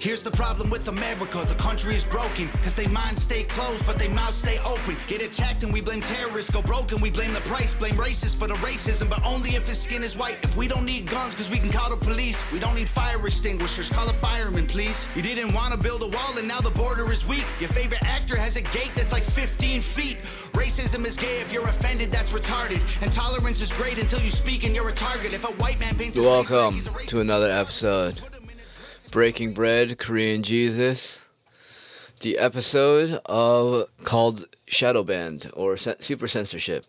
Here's the problem with America. The country is broken. Cause they minds stay closed, but they mouths stay open. Get attacked and we blame terrorists. Go broken, we blame the price. Blame racists for the racism, but only if his skin is white. If we don't need guns, cause we can call the police. We don't need fire extinguishers. Call a fireman, please. You didn't wanna build a wall and now the border is weak. Your favorite actor has a gate that's like 15 feet. Racism is gay if you're offended, that's retarded. And tolerance is great until you speak and you're a target. If a white man paints Welcome to another episode. Breaking Bread, Korean Jesus. The episode of called Shadow Ban or Super Censorship.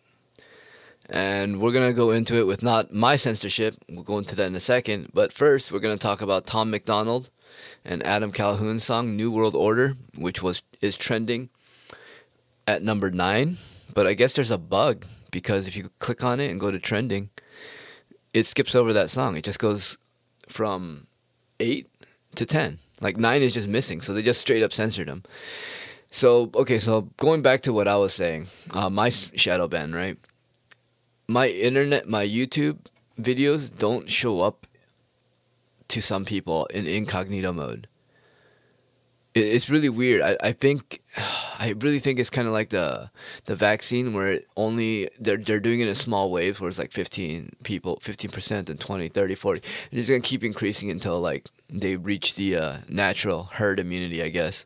And we're going to go into it with not my censorship. We'll go into that in a second. But first, we're going to talk about Tom MacDonald and Adam Calhoun's song New World Order, which was is trending at number 9. But I guess there's a bug because if you click on it and go to trending, it skips over that song. It just goes from 8 to 10. Like 9 is just missing. So they just straight up censored him. So, okay, so going back to what I was saying, uh, my shadow ban, right? My internet, my YouTube videos don't show up to some people in incognito mode. It, it's really weird. I, I think, I really think it's kind of like the the vaccine where only they're they're doing it in small waves where it's like 15 people, 15% and 20, 30, 40. And it's going to keep increasing until like they reach the uh, natural herd immunity, I guess,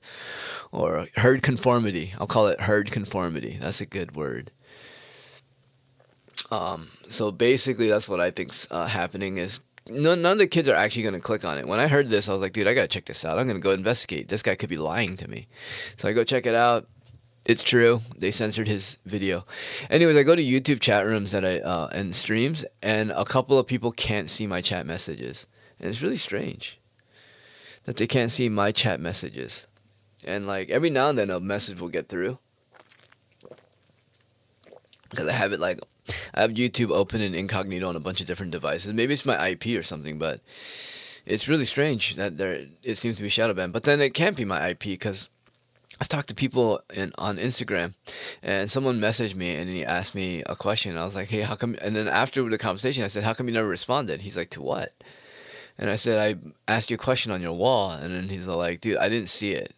or herd conformity. I'll call it herd conformity. That's a good word. Um, so basically, that's what I think's uh, happening is none, none of the kids are actually going to click on it. When I heard this, I was like, dude, I got to check this out. I'm going to go investigate. This guy could be lying to me. So I go check it out. It's true. They censored his video. Anyways, I go to YouTube chat rooms that I uh, and streams, and a couple of people can't see my chat messages, and it's really strange that they can't see my chat messages. And like every now and then, a message will get through because I have it like I have YouTube open and incognito on a bunch of different devices. Maybe it's my IP or something, but it's really strange that there it seems to be shadow banned. But then it can't be my IP because I've talked to people in, on Instagram, and someone messaged me and he asked me a question. I was like, "Hey, how come?" And then after the conversation, I said, "How come you never responded?" He's like, "To what?" And I said, "I asked you a question on your wall," and then he's like, "Dude, I didn't see it."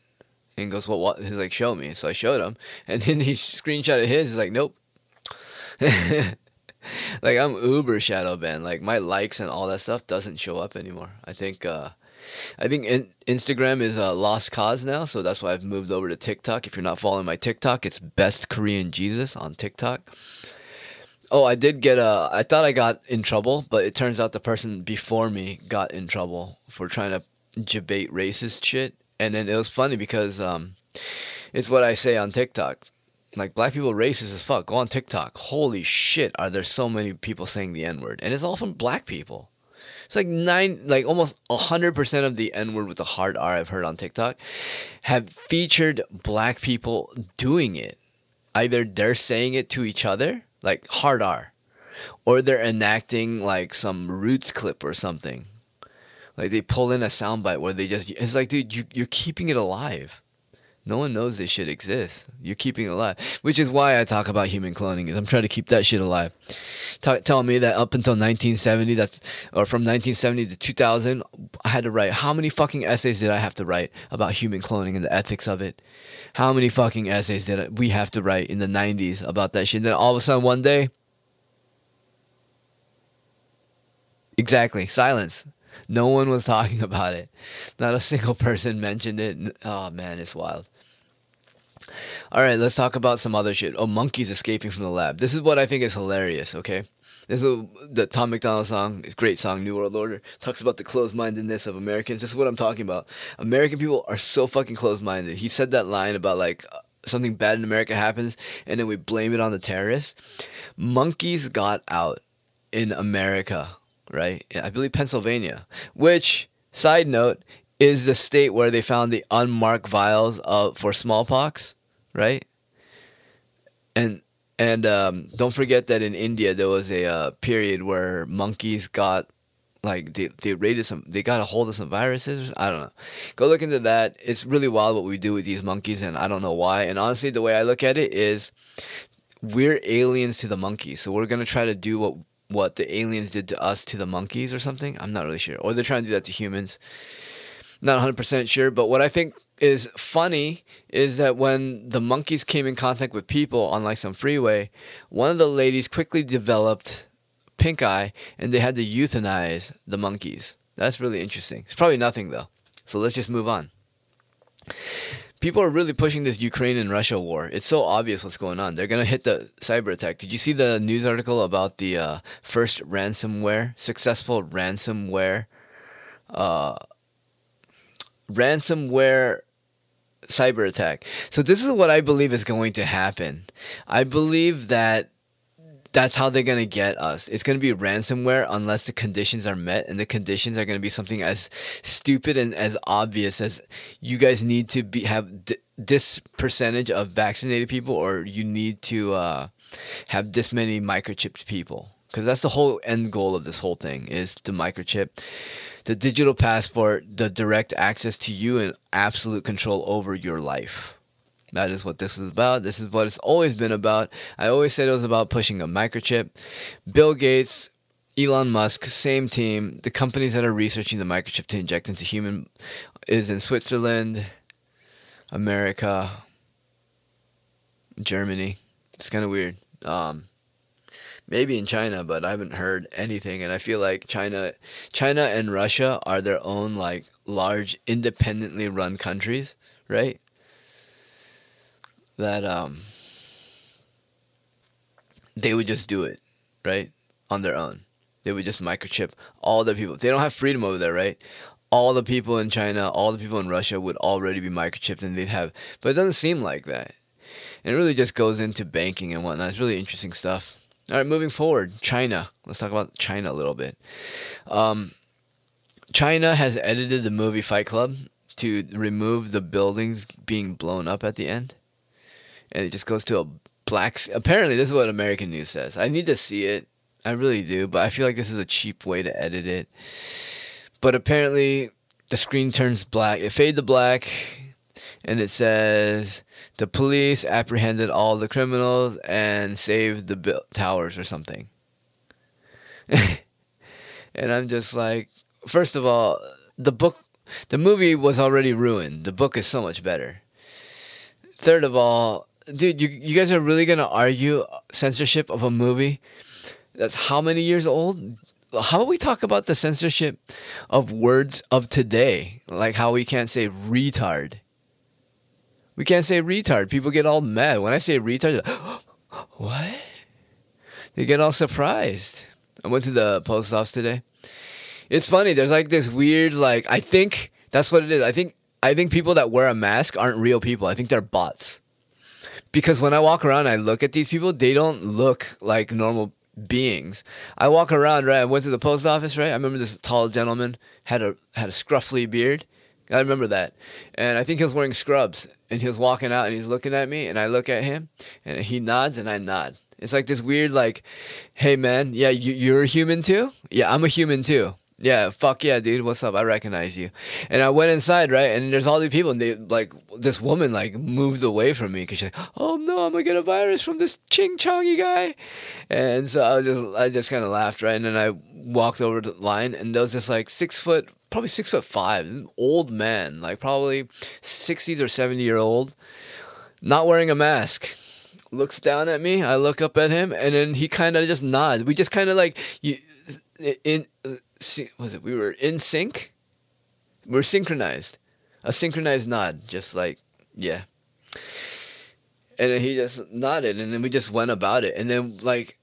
And he goes, "Well, what?" He's like, "Show me." So I showed him, and then he screenshotted his. He's like, "Nope." like I'm uber shadow banned. Like my likes and all that stuff doesn't show up anymore. I think uh I think in- Instagram is a lost cause now, so that's why I've moved over to TikTok. If you're not following my TikTok, it's best Korean Jesus on TikTok. Oh, I did get a. I thought I got in trouble, but it turns out the person before me got in trouble for trying to debate racist shit. And then it was funny because um, it's what I say on TikTok. Like black people racist as fuck. Go on TikTok. Holy shit, are there so many people saying the N word? And it's all from black people. It's like nine, like almost hundred percent of the N word with the hard R I've heard on TikTok have featured black people doing it. Either they're saying it to each other, like hard R, or they're enacting like some roots clip or something. Like they pull in a soundbite where they just, it's like, dude, you, you're keeping it alive. No one knows this shit exists. You're keeping it alive, which is why I talk about human cloning. Is I'm trying to keep that shit alive. T- telling me that up until 1970, that's or from 1970 to 2000, I had to write how many fucking essays did I have to write about human cloning and the ethics of it? How many fucking essays did we have to write in the 90s about that shit? And then all of a sudden, one day, exactly silence. No one was talking about it. Not a single person mentioned it. Oh man, it's wild. All right, let's talk about some other shit. Oh, monkeys escaping from the lab. This is what I think is hilarious. Okay, this is the Tom MacDonald song. It's a great song. New World Order talks about the closed-mindedness of Americans. This is what I'm talking about. American people are so fucking closed-minded. He said that line about like uh, something bad in America happens, and then we blame it on the terrorists. Monkeys got out in America, right? I believe Pennsylvania, which side note is the state where they found the unmarked vials of for smallpox, right? And and um, don't forget that in India there was a uh, period where monkeys got like they, they raided some they got a hold of some viruses. I don't know. Go look into that. It's really wild what we do with these monkeys and i don't know why. And honestly the way i look at it is we're aliens to the monkeys. So we're going to try to do what what the aliens did to us to the monkeys or something. I'm not really sure. Or they're trying to do that to humans. Not 100% sure, but what I think is funny is that when the monkeys came in contact with people on like some freeway, one of the ladies quickly developed pink eye and they had to euthanize the monkeys. That's really interesting. It's probably nothing though. So let's just move on. People are really pushing this Ukraine and Russia war. It's so obvious what's going on. They're going to hit the cyber attack. Did you see the news article about the uh, first ransomware, successful ransomware, uh, ransomware cyber attack? So this is what I believe is going to happen. I believe that that's how they're going to get us. It's going to be ransomware unless the conditions are met, and the conditions are going to be something as stupid and as obvious as you guys need to be have d- this percentage of vaccinated people, or you need to uh, have this many microchipped people. Because that's the whole end goal of this whole thing is the microchip, the digital passport, the direct access to you, and absolute control over your life. That is what this is about. This is what it's always been about. I always said it was about pushing a microchip. Bill Gates, Elon Musk, same team. The companies that are researching the microchip to inject into human is in Switzerland, America, Germany. It's kind of weird. Um, maybe in China, but I haven't heard anything. And I feel like China, China and Russia are their own like large independently run countries, right? that um, they would just do it, right, on their own. They would just microchip all the people. They don't have freedom over there, right? All the people in China, all the people in Russia would already be microchipped, and they'd have. But it doesn't seem like that. And it really just goes into banking and whatnot. It's really interesting stuff. All right, moving forward, China. Let's talk about China a little bit. Um, China has edited the movie Fight Club to remove the buildings being blown up at the end and it just goes to a black. Apparently, this is what American News says. I need to see it. I really do, but I feel like this is a cheap way to edit it. But apparently, the screen turns black. It fades to black, and it says the police apprehended all the criminals and saved the towers or something. and I'm just like, first of all, the book, the movie was already ruined. The book is so much better. Third of all, dude, you you guys are really gonna argue censorship of a movie that's how many years old? How about we talk about the censorship of words of today? Like how we can't say retard. We can't say retard. People get all mad when I say retard. Like, what? They get all surprised. I went to the post office today. It's funny. There's like this weird like I think that's what it is. I think I think people that wear a mask aren't real people. I think they're bots because when I walk around, I look at these people. They don't look like normal beings. I walk around, right? I went to the post office, right? I remember this tall gentleman had a had a scruffy beard. I remember that, and I think he was wearing scrubs, and he was walking out, and he's looking at me, and I look at him, and he nods, and I nod. It's like this weird, like, hey man, yeah, you, you're a human too. Yeah, I'm a human too yeah, fuck yeah, dude. What's up? I recognize you. And I went inside, right? And there's all these people, and they like this woman like moved away from me because she's like, oh no, I'm gonna get a virus from this ching chongy guy. And so I just I just kind of laughed, right? And then I walked over the line, and there was this like six foot, probably six foot five, old man, like probably 60s or 70 year old, not wearing a mask looks down at me. I look up at him, and then he kind of just nods. We just kind of like you in was it? We were in sync? We are synchronized. A synchronized nod just like yeah. And he just nodded and then we just went about it. And then like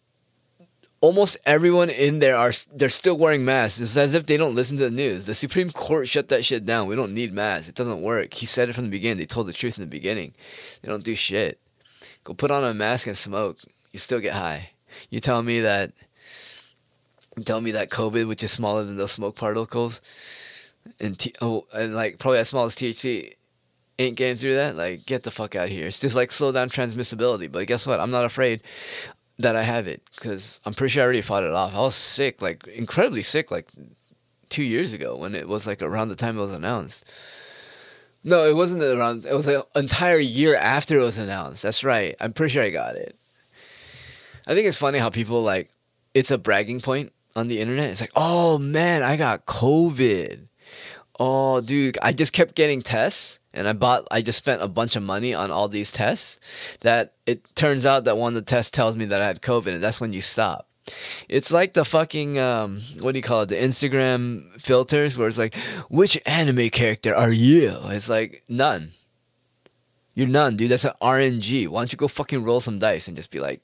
almost everyone in there are they're still wearing masks. It's as if they don't listen to the news. The supreme court shut that shit down. We don't need masks. It doesn't work. He said it from the beginning. They told the truth in the beginning. They don't do shit. Go put on a mask and smoke. You still get high. You tell me that tell me that COVID, which is smaller than those smoke particles, and t- oh, and like probably as small as THC, ain't getting through that. Like, get the fuck out of here. It's just like slow down transmissibility. But guess what? I'm not afraid that I have it because I'm pretty sure I already fought it off. I was sick, like incredibly sick, like two years ago when it was like around the time it was announced. No, it wasn't around. It was an entire year after it was announced. That's right. I'm pretty sure I got it. I think it's funny how people like it's a bragging point on the internet. It's like, oh man, I got COVID. Oh, dude, I just kept getting tests and I bought I just spent a bunch of money on all these tests that it turns out that one of the tests tells me that I had COVID and that's when you stop. It's like the fucking um, what do you call it? The Instagram filters where it's like, which anime character are you? It's like none. You're none, dude. That's an RNG. Why don't you go fucking roll some dice and just be like,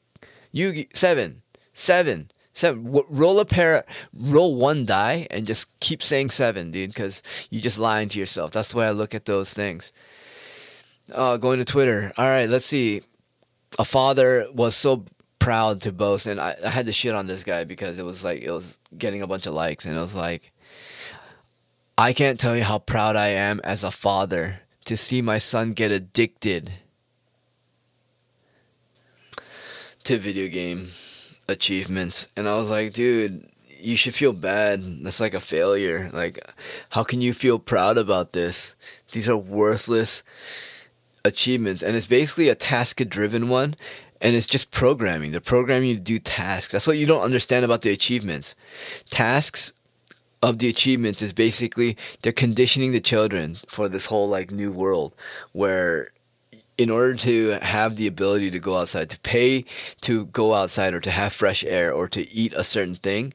you seven, seven, seven. Roll a pair, roll one die, and just keep saying seven, dude, because you just lying to yourself. That's the way I look at those things. Uh, going to Twitter. All right, let's see. A father was so proud to boast, and I, I had to shit on this guy because it was like it was getting a bunch of likes, and it was like, I can't tell you how proud I am as a father to see my son get addicted to video game achievements, and I was like, dude. You should feel bad. That's like a failure. Like, how can you feel proud about this? These are worthless achievements and it's basically a task driven one and it's just programming. They're programming you to do tasks. That's what you don't understand about the achievements. Tasks of the achievements is basically they're conditioning the children for this whole like new world where in order to have the ability to go outside, to pay to go outside or to have fresh air or to eat a certain thing,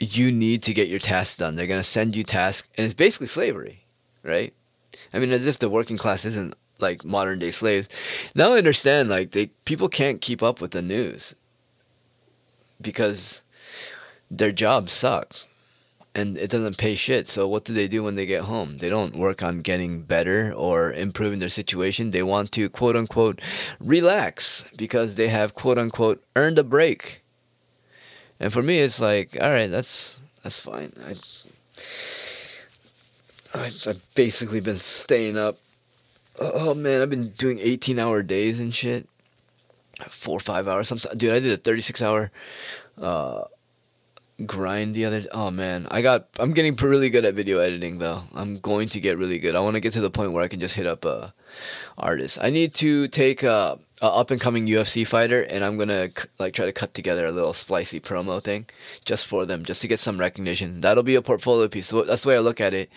you need to get your tasks done. They're going to send you tasks and it's basically slavery, right? I mean, as if the working class isn't like modern day slaves. Now I understand like they people can't keep up with the news because their jobs suck and it doesn't pay shit. So what do they do when they get home? They don't work on getting better or improving their situation. They want to quote unquote relax because they have quote unquote earned a break. And for me it's like, all right, that's that's fine. I I, I've basically been staying up Oh man, I've been doing 18 hour days and shit. Four or five hours. Sometimes, dude, I did a 36 hour uh, grind the other. Oh man, I got. I'm getting really good at video editing though. I'm going to get really good. I want to get to the point where I can just hit up uh, a artist. I need to take a up and coming UFC fighter, and I'm gonna like try to cut together a little splicey promo thing just for them, just to get some recognition. That'll be a portfolio piece. So that's the way I look at it.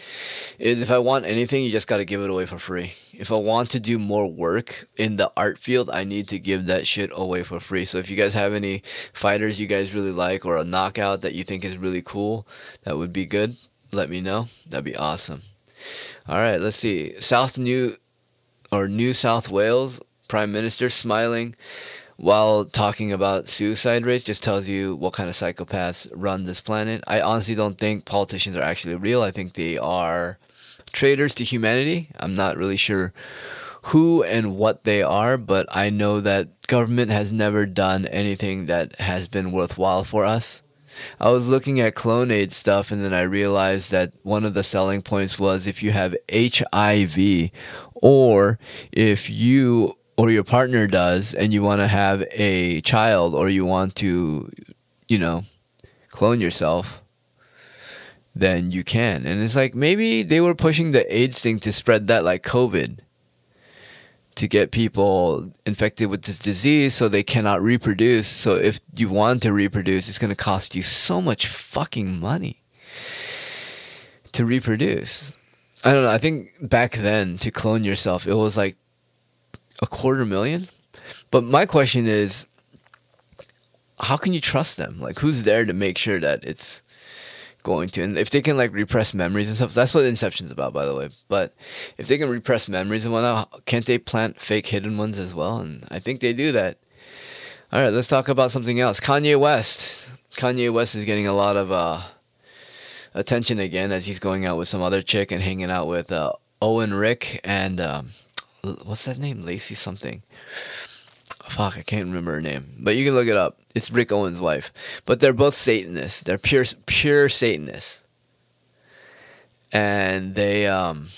Is if I want anything, you just gotta give it away for free. If I want to do more work in the art field, I need to give that shit away for free. So if you guys have any fighters you guys really like or a knockout that you think is really cool, that would be good. Let me know. That'd be awesome. All right, let's see. South New or New South Wales prime minister smiling while talking about suicide rates just tells you what kind of psychopaths run this planet. I honestly don't think politicians are actually real. I think they are traitors to humanity. I'm not really sure who and what they are, but I know that government has never done anything that has been worthwhile for us. I was looking at Clonaid stuff and then I realized that one of the selling points was if you have HIV or if you or your partner does and you want to have a child or you want to you know clone yourself then you can. And it's like maybe they were pushing the aids thing to spread that like covid to get people infected with this disease so they cannot reproduce. So if you want to reproduce it's going to cost you so much fucking money to reproduce. I don't know i think back then to clone yourself it was like a quarter million. But my question is, how can you trust them? Like, who's there to make sure that it's going to? And if they can like repress memories and stuff, that's what Inception's about, by the way. But if they can repress memories and whatnot, can't they plant fake hidden ones as well? And I think they do that. All right, let's talk about something else. Kanye West. Kanye West is getting a lot of uh, attention again as he's going out with some other chick and hanging out with uh, Owen Rick and um, what's that name? Lacey something. Fuck, I can't remember her name, but you can look it up. It's Rick Owens' wife. But they're both Satanists. They're pure, pure Satanists, and they um.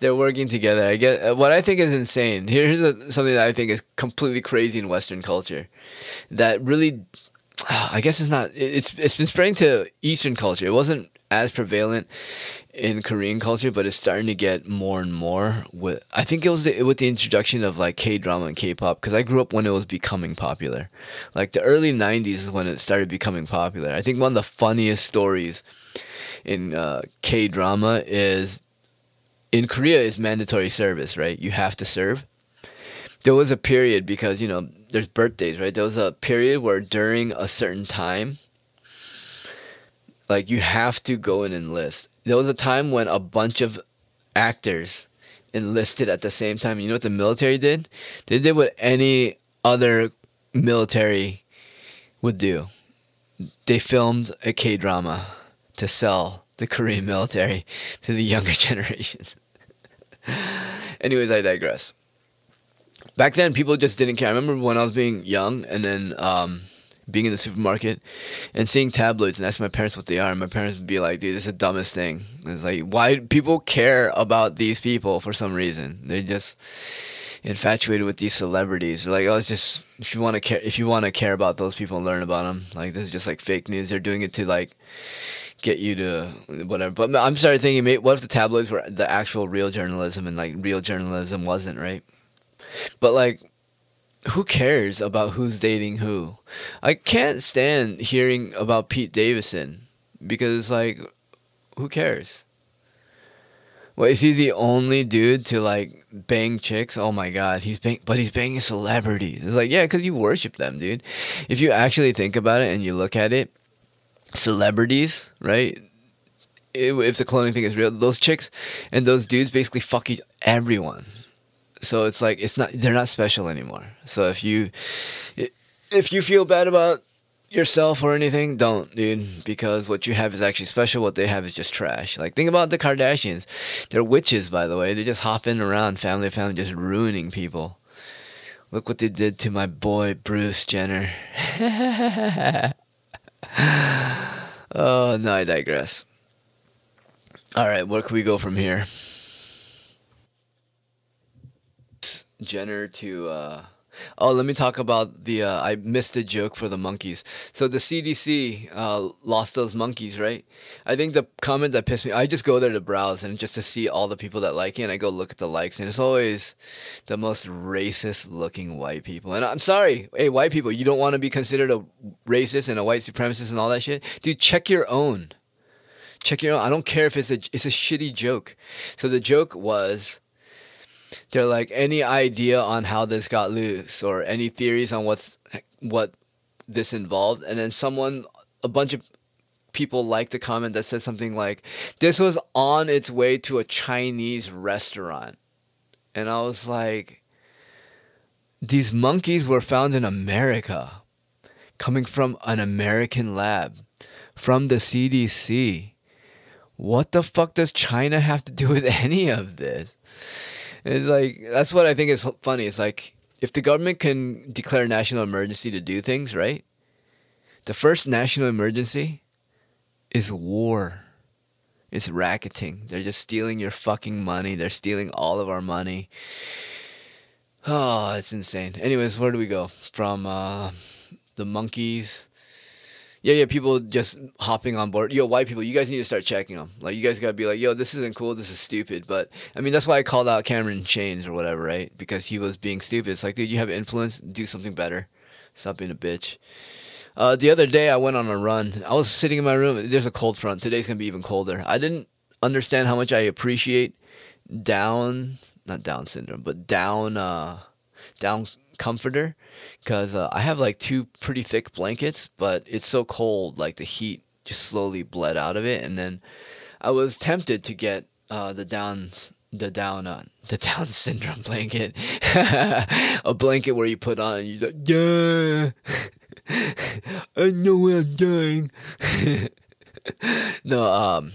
they're working together. I get what I think is insane. Here's a, something that I think is completely crazy in Western culture, that really, I guess it's not. It's it's been spreading to Eastern culture. It wasn't as prevalent in Korean culture, but it's starting to get more and more. With I think it was the, with the introduction of like K drama and K pop because I grew up when it was becoming popular. Like the early '90s is when it started becoming popular. I think one of the funniest stories in uh, K drama is in Korea is mandatory service, right? You have to serve. There was a period because you know there's birthdays, right? There was a period where during a certain time, like you have to go and enlist. There was a time when a bunch of actors enlisted at the same time. You know what the military did? They did what any other military would do. They filmed a K drama to sell the Korean military to the younger generations. Anyways, I digress. Back then, people just didn't care. I remember when I was being young and then um, being in the supermarket and seeing tabloids and asking my parents what they are. And my parents would be like, dude, this is the dumbest thing. It's like, why people care about these people for some reason? They're just infatuated with these celebrities. They're like, oh, it's just if you want to care, if you want to care about those people and learn about them, like this is just like fake news. They're doing it to like get you to whatever. But I'm started thinking, what if the tabloids were the actual real journalism and like real journalism wasn't right? But like, who cares about who's dating who? I can't stand hearing about Pete Davidson because it's like, who cares? Well, is he the only dude to like bang chicks? Oh my god, he's bang, but he's banging celebrities. It's like, yeah, because you worship them, dude. If you actually think about it and you look at it, celebrities, right? If the cloning thing is real, those chicks and those dudes basically fuck everyone so it's like it's not they're not special anymore. So if you if you feel bad about yourself or anything, don't, dude, because what you have is actually special. What they have is just trash. Like think about the Kardashians. They're witches, by the way. They're just hopping around family to family, just ruining people. Look what they did to my boy Bruce Jenner. oh no, I digress. All right, where can we go from here? Jenner to. Uh, oh, let me talk about the. Uh, I missed a joke for the monkeys. So the CDC uh, lost those monkeys, right? I think the comment that pissed me. I just go there to browse and just to see all the people that like it. And I go look at the likes, and it's always the most racist looking white people. And I'm sorry, hey, white people, you don't want to be considered a racist and a white supremacist and all that shit, dude. Check your own. Check your own. I don't care if it's a it's a shitty joke. So the joke was they're like any idea on how this got loose or any theories on what's what this involved? And then someone a bunch of people liked a comment that says something like this was on its way to a chinese restaurant. And i was like these monkeys were found in america coming from an american lab from the cdc what the fuck does china have to do with any of this it's like that's what I think is funny. It's like if the government can declare national emergency to do things, right? The first national emergency is war. It's racketing. They're just stealing your fucking money. They're stealing all of our money. Oh, it's insane. Anyways, where do we go? From uh, the monkeys yeah, yeah, people just hopping on board. Yo, white people, you guys need to start checking them. Like, you guys gotta be like, yo, this isn't cool. This is stupid. But I mean, that's why I called out Cameron Chains or whatever, right? Because he was being stupid. It's like, dude, you have influence. Do something better. Stop being a bitch. Uh, the other day, I went on a run. I was sitting in my room. There's a cold front. Today's gonna be even colder. I didn't understand how much I appreciate down, not Down syndrome, but down, uh, down comforter because uh, I have like two pretty thick blankets, but it's so cold, like the heat just slowly bled out of it, and then I was tempted to get uh, the down the down uh, the Down syndrome blanket, a blanket where you put on and you're like, yeah, I know I'm dying. no, um,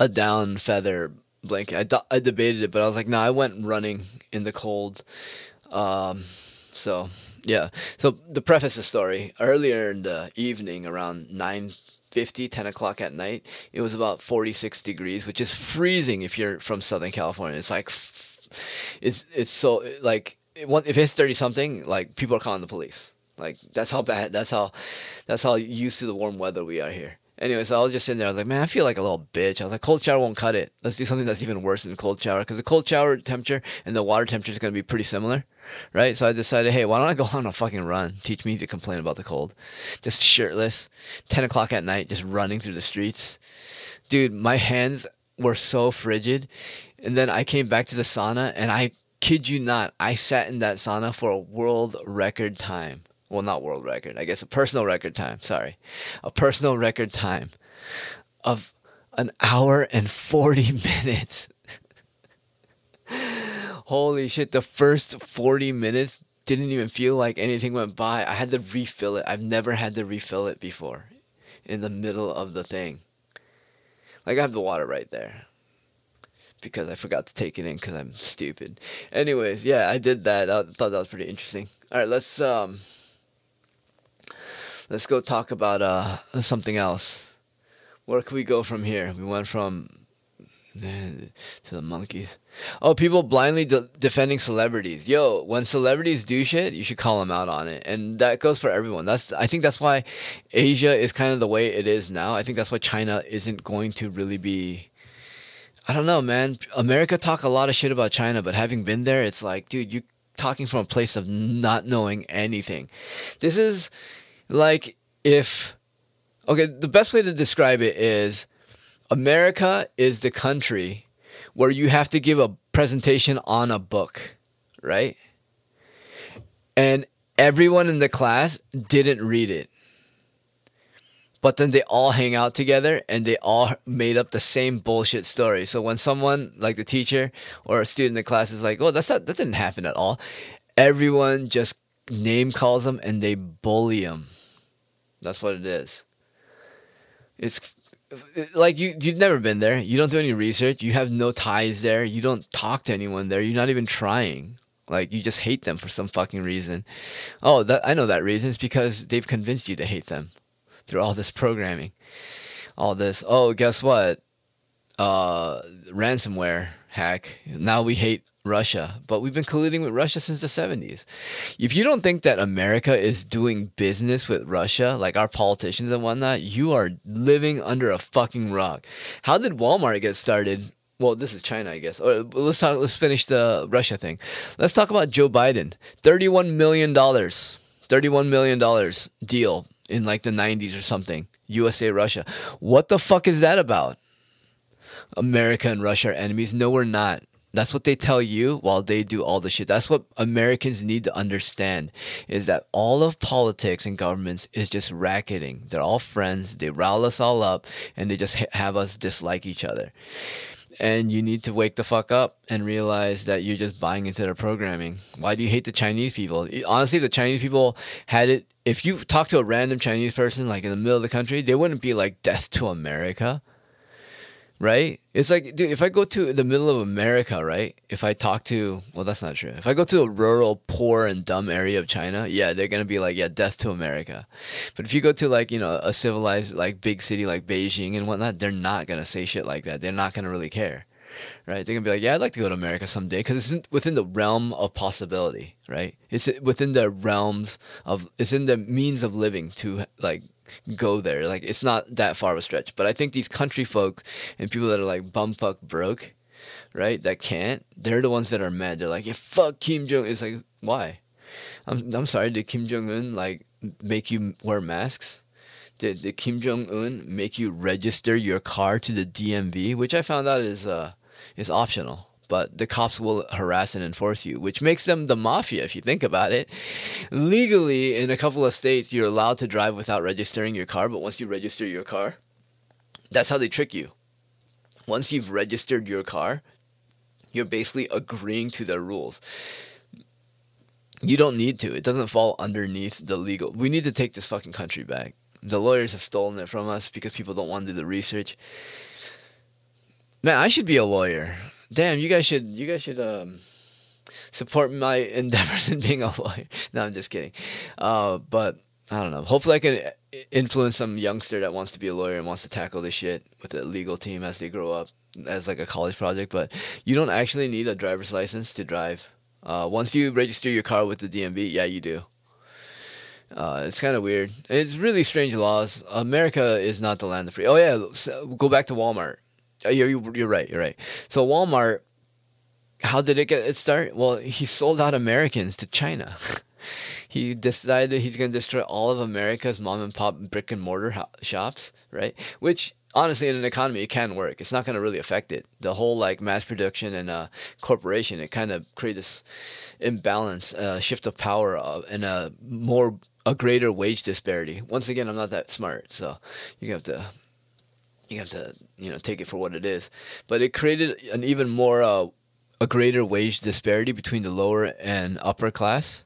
a down feather blanket. I, I debated it, but I was like, no, nah, I went running in the cold. Um, so yeah. So the preface the story earlier in the evening, around nine fifty, 10 o'clock at night, it was about 46 degrees, which is freezing if you're from Southern California. It's like, it's, it's so, like, if it's 30 something, like, people are calling the police. Like, that's how bad, that's how, that's how used to the warm weather we are here Anyway, so I was just sitting there. I was like, man, I feel like a little bitch. I was like, cold shower won't cut it. Let's do something that's even worse than cold shower because the cold shower temperature and the water temperature is going to be pretty similar, right? So I decided, hey, why don't I go on a fucking run? Teach me to complain about the cold. Just shirtless, 10 o'clock at night, just running through the streets. Dude, my hands were so frigid. And then I came back to the sauna and I kid you not, I sat in that sauna for a world record time well, not world record, I guess a personal record time, sorry, a personal record time of an hour and 40 minutes. Holy shit, the first 40 minutes didn't even feel like anything went by. I had to refill it. I've never had to refill it before in the middle of the thing. Like I have the water right there because I forgot to take it in because I'm stupid. Anyways, yeah, I did that. I thought that was pretty interesting. All right, let's um let's go talk about uh, something else. Where can we go from here? We went from to the monkeys. Oh, people blindly de- defending celebrities. Yo, when celebrities do shit, you should call them out on it, and that goes for everyone. That's I think that's why Asia is kind of the way it is now. I think that's why China isn't going to really be. I don't know, man. America talk a lot of shit about China, but having been there, it's like, dude, you talking from a place of not knowing anything. This is like if okay, the best way to describe it is America is the country where you have to give a presentation on a book, right? And everyone in the class didn't read it. But then they all hang out together and they all made up the same bullshit story. So when someone like the teacher or a student in the class is like, "Oh, that's not that didn't happen at all," everyone just name calls them and they bully them. That's what it is. It's like you you've never been there. You don't do any research. You have no ties there. You don't talk to anyone there. You're not even trying. Like you just hate them for some fucking reason. Oh, that I know that reason. It's because they've convinced you to hate them through all this programming. All this. Oh, guess what? Uh ransomware hack. Now we hate Russia, but we've been colluding with Russia since the 70s. If you don't think that America is doing business with Russia, like our politicians and whatnot, you are living under a fucking rock. How did Walmart get started? Well, this is China, I guess. Or let's talk. Let's finish the Russia thing. Let's talk about Joe Biden. Thirty-one million dollars. Thirty-one million dollars deal in like the '90s or something. USA Russia. What the fuck is that about? America and Russia are enemies. No, we're not. That's what they tell you while they do all the shit. That's what Americans need to understand is that all of politics and governments is just racketing. They're all friends. They rile us all up and they just ha- have us dislike each other. And you need to wake the fuck up and realize that you're just buying into their programming. Why do you hate the Chinese people? Honestly, the Chinese people had it. If you talk to a random Chinese person, like in the middle of the country, they wouldn't be like death to America right? It's like, dude, if I go to the middle of America, right? If I talk to, well, that's not true. If I go to a rural, poor, and dumb area of China, yeah, they're gonna be like, yeah, death to America. But if you go to like, you know, a civilized, like big city like Beijing and whatnot, they're not gonna say shit like that. They're not gonna really care, right? They're gonna be like, yeah, I'd like to go to America someday because it's within the realm of possibility, right? It's within the realms of, it's in the means of living to like go there. Like it's not that far of a stretch. But I think these country folk and people that are like bumfuck broke, right? That can't. They're the ones that are mad. They're like, yeah, fuck Kim Jong. It's like why? I'm I'm sorry. Did Kim Jong Un like make you wear masks? Did, did Kim Jong Un make you register your car to the DMV, which I found out is uh is optional but the cops will harass and enforce you, which makes them the mafia if you think about it. Legally, in a couple of states, you're allowed to drive without registering your car, but once you register your car, that's how they trick you. Once you've registered your car, you're basically agreeing to their rules. You don't need to. It doesn't fall underneath the legal. We need to take this fucking country back. The lawyers have stolen it from us because people don't want to do the research. Man, I should be a lawyer damn, you guys should you guys should um, support my endeavors in being a lawyer. no, I'm just kidding. Uh, but I don't know. Hopefully, I can influence some youngster that wants to be a lawyer and wants to tackle this shit with a legal team as they grow up as like a college project. But you don't actually need a driver's license to drive. Uh, once you register your car with the DMV, yeah, you do. Uh, it's kind of weird. It's really strange laws. America is not the land of free. Oh yeah, go back to Walmart. Uh, You're, you're right. You're right. So Walmart, how did it get its start? Well, he sold out Americans to China. he decided he's going to destroy all of America's mom and pop brick and mortar ho- shops, right? Which honestly, in an economy, it can work. It's not going to really affect it. The whole like mass production and uh, corporation, it kind of creates this imbalance, uh, shift of power, uh, and a more a greater wage disparity. Once again, I'm not that smart, so you have to you have to you know take it for what it is. But it created an even more uh, a greater wage disparity between the lower and upper class.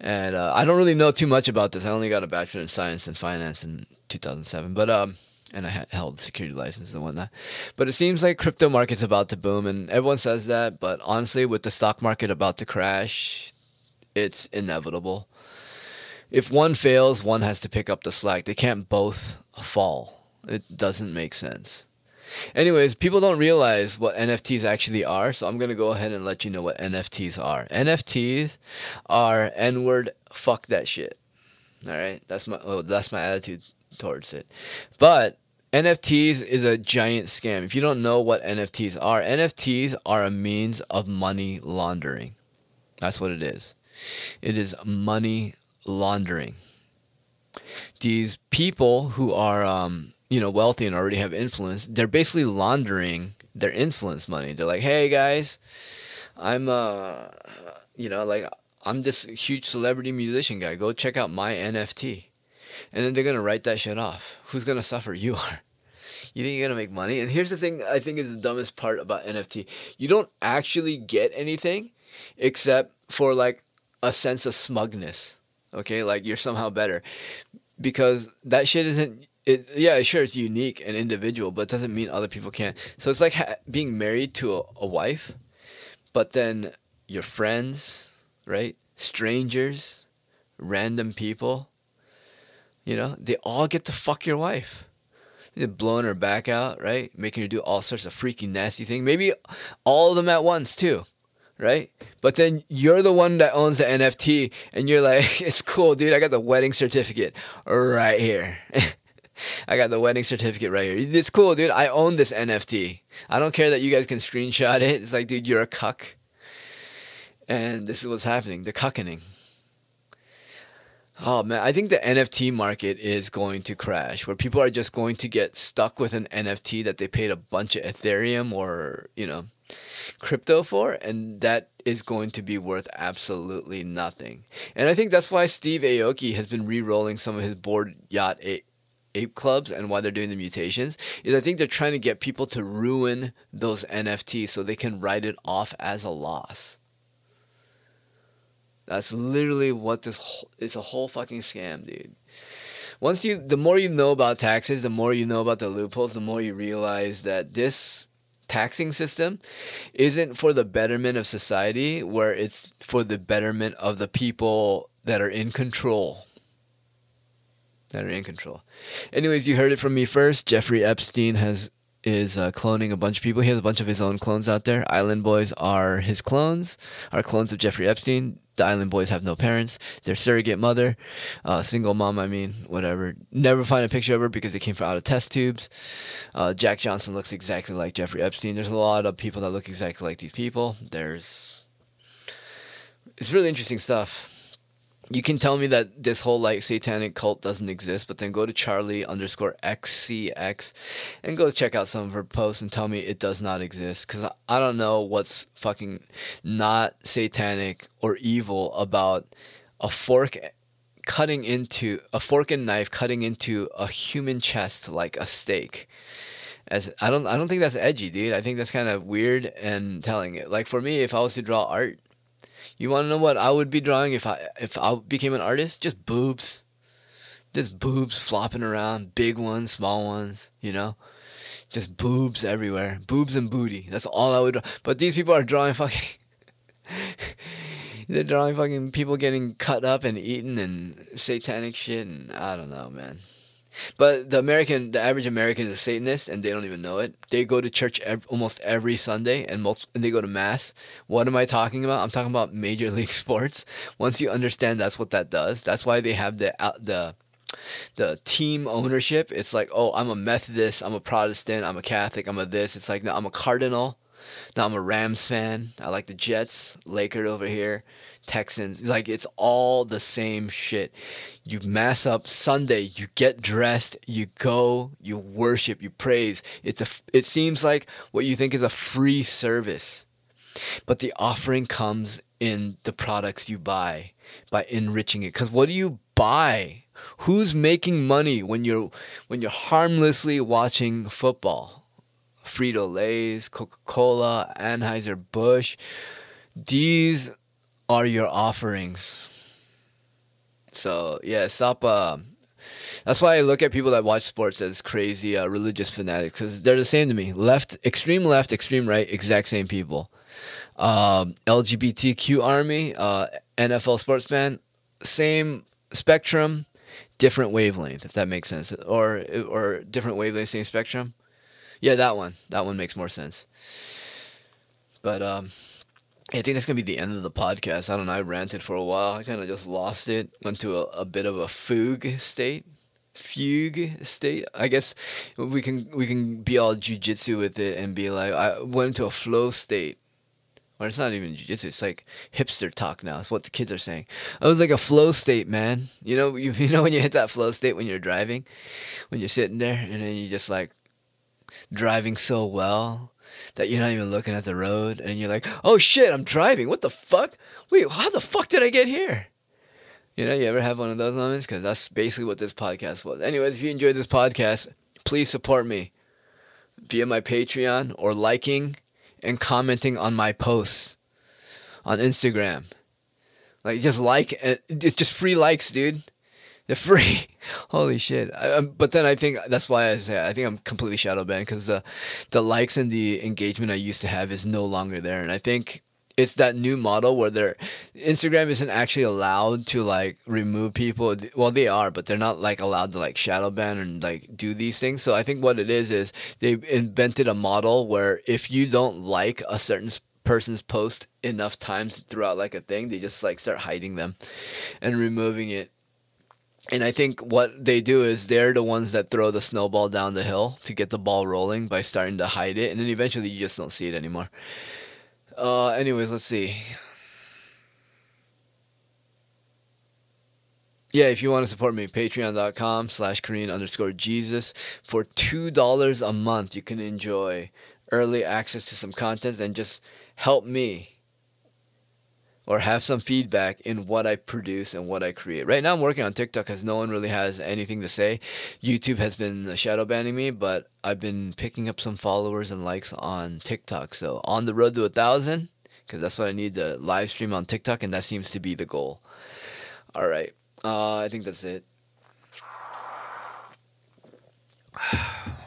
And uh, I don't really know too much about this. I only got a bachelor in science and finance in 2007, but um, and I held security license and whatnot. But it seems like crypto market's about to boom, and everyone says that. But honestly, with the stock market about to crash, it's inevitable. If one fails, one has to pick up the slack. They can't both fall. It doesn't make sense. Anyways, people don't realize what NFTs actually are, so I'm gonna go ahead and let you know what NFTs are. NFTs are N-word fuck that shit. All right, that's my oh, that's my attitude towards it. But NFTs is a giant scam. If you don't know what NFTs are, NFTs are a means of money laundering. That's what it is. It is money laundering. These people who are um, you know wealthy and already have influence, they're basically laundering their influence money. They're like, "Hey guys, I'm uh you know, like I'm this huge celebrity musician guy. Go check out my NFT." And then they're to write that shit off. Who's to suffer? You are. You think you're gonna make money? And here's the thing I think is the dumbest part about NFT. You don't actually get anything except for like a sense of smugness. Okay, like you're somehow better. Because that shit isn't it yeah, sure it's unique and individual, but it doesn't mean other people can't. So it's like ha- being married to a, a wife, but then your friends, right? Strangers, random people, you know, they all get to fuck your wife. They're blowing her back out, right? Making her do all sorts of freaky, nasty things. Maybe all of them at once, too, right? But then you're the one that owns the NFT, and you're like, it's cool, dude. I got the wedding certificate right here. I got the wedding certificate right here. It's cool, dude. I own this NFT. I don't care that you guys can screenshot it. It's like, dude, you're a cuck. And this is what's happening the cuckening. Oh man, I think the NFT market is going to crash where people are just going to get stuck with an NFT that they paid a bunch of Ethereum or, you know, crypto for and that is going to be worth absolutely nothing. And I think that's why Steve Aoki has been re-rolling some of his Bored yacht a- ape clubs and why they're doing the mutations is I think they're trying to get people to ruin those NFTs so they can write it off as a loss. That's literally what this whole, it's a whole fucking scam, dude. Once you the more you know about taxes, the more you know about the loopholes, the more you realize that this taxing system isn't for the betterment of society, where it's for the betterment of the people that are in control. That are in control. Anyways, you heard it from me first. Jeffrey Epstein has is uh, cloning a bunch of people. He has a bunch of his own clones out there. Island Boys are his clones, are clones of Jeffrey Epstein. The Island Boys have no parents. They're surrogate mother, uh, single mom. I mean, whatever. Never find a picture of her because they came from out of test tubes. Uh, Jack Johnson looks exactly like Jeffrey Epstein. There's a lot of people that look exactly like these people. There's, it's really interesting stuff you can tell me that this whole like satanic cult doesn't exist, but then go to Charli underscore XCX and go check out some of her posts and tell me it does not exist. Because I don't know what's fucking not satanic or evil about a fork cutting into a fork and knife cutting into a human chest like a steak. As I don't I don't think that's edgy, dude. I think that's kind of weird and telling it. Like for me, if I was to draw art you want to know what I would be drawing if I if I became an artist? Just boobs. Just boobs flopping around, big ones, small ones, you know? Just boobs everywhere. Boobs and booty. That's all I would draw. But these people are drawing fucking They're drawing fucking people getting cut up and eaten and satanic shit and I don't know, man. But the American, the average American is a Satanist, and they don't even know it. They go to church ev- almost every Sunday, and, multi- and they go to mass. What am I talking about? I'm talking about Major League Sports. Once you understand that's what that does, that's why they have the uh, the the team ownership. It's like, oh, I'm a Methodist, I'm a Protestant, I'm a Catholic, I'm a this. It's like, no, I'm a Cardinal. Now I'm a Rams fan. I like the Jets, Lakers over here. Texans. Like it's all the same shit. You mass up Sunday, you get dressed, you go, you worship, you praise. It's a it seems like what you think is a free service. But the offering comes in the products you buy by enriching it. Cuz what do you buy? Who's making money when you're when you're harmlessly watching football? Frito Lay's, Coca Cola, Anheuser Busch. These are your offerings. So yeah, stop. Uh, that's why I look at people that watch sports as crazy uh, religious fanatics because they're the same to me. Left, extreme left, extreme right, exact same people. Um, LGBTQ army, uh, NFL sportsman, same spectrum, different wavelength. If that makes sense, or or different wavelength, same spectrum. Yeah, that one. That one makes more sense. But um, I think that's gonna be the end of the podcast. I don't know. I ranted for a while. I kind of just lost it. Went to a, a bit of a fugue state. Fugue state. I guess we can we can be all jujitsu with it and be like, I went into a flow state. Or it's not even jujitsu. It's like hipster talk now. It's what the kids are saying. I was like a flow state, man. You know, you, you know when you hit that flow state when you're driving, when you're sitting there and then you just like driving so well that you're not even looking at the road and you're like, oh shit, I'm driving. What the fuck? Wait, how the fuck did I get here? You know, you ever have one of those moments? Because that's basically what this podcast was. Anyways, if you enjoyed this podcast, please support me via my Patreon or liking and commenting on my posts on Instagram. Like, just like, uh, it's just free likes, dude. They're free. Holy shit! I, um, but then I think that's why I say I think I'm completely shadow banned because the the likes and the engagement I used to have is no longer there, and I think it's that new model where they're Instagram isn't actually allowed to like remove people. Well, they are, but they're not like allowed to like shadow ban and like do these things. So I think what it is is they've invented a model where if you don't like a certain person's post enough times throughout like a thing, they just like start hiding them and removing it and I think what they do is they're the ones that throw the snowball down the hill to get the ball rolling by starting to hide it, and then eventually you just don't see it anymore. Uh, anyways, let's see. Yeah, if you want to support me, patreon.com slash Korean underscore Jesus. For $2 a month, you can enjoy early access to some content and just help me or have some feedback in what I produce and what I create. Right now, I'm working on TikTok because no one really has anything to say. YouTube has been shadow banning me, but I've been picking up some followers and likes on TikTok. So on the road to a thousand, because that's what I need to live stream on TikTok, and that seems to be the goal. All right, uh, I think that's it.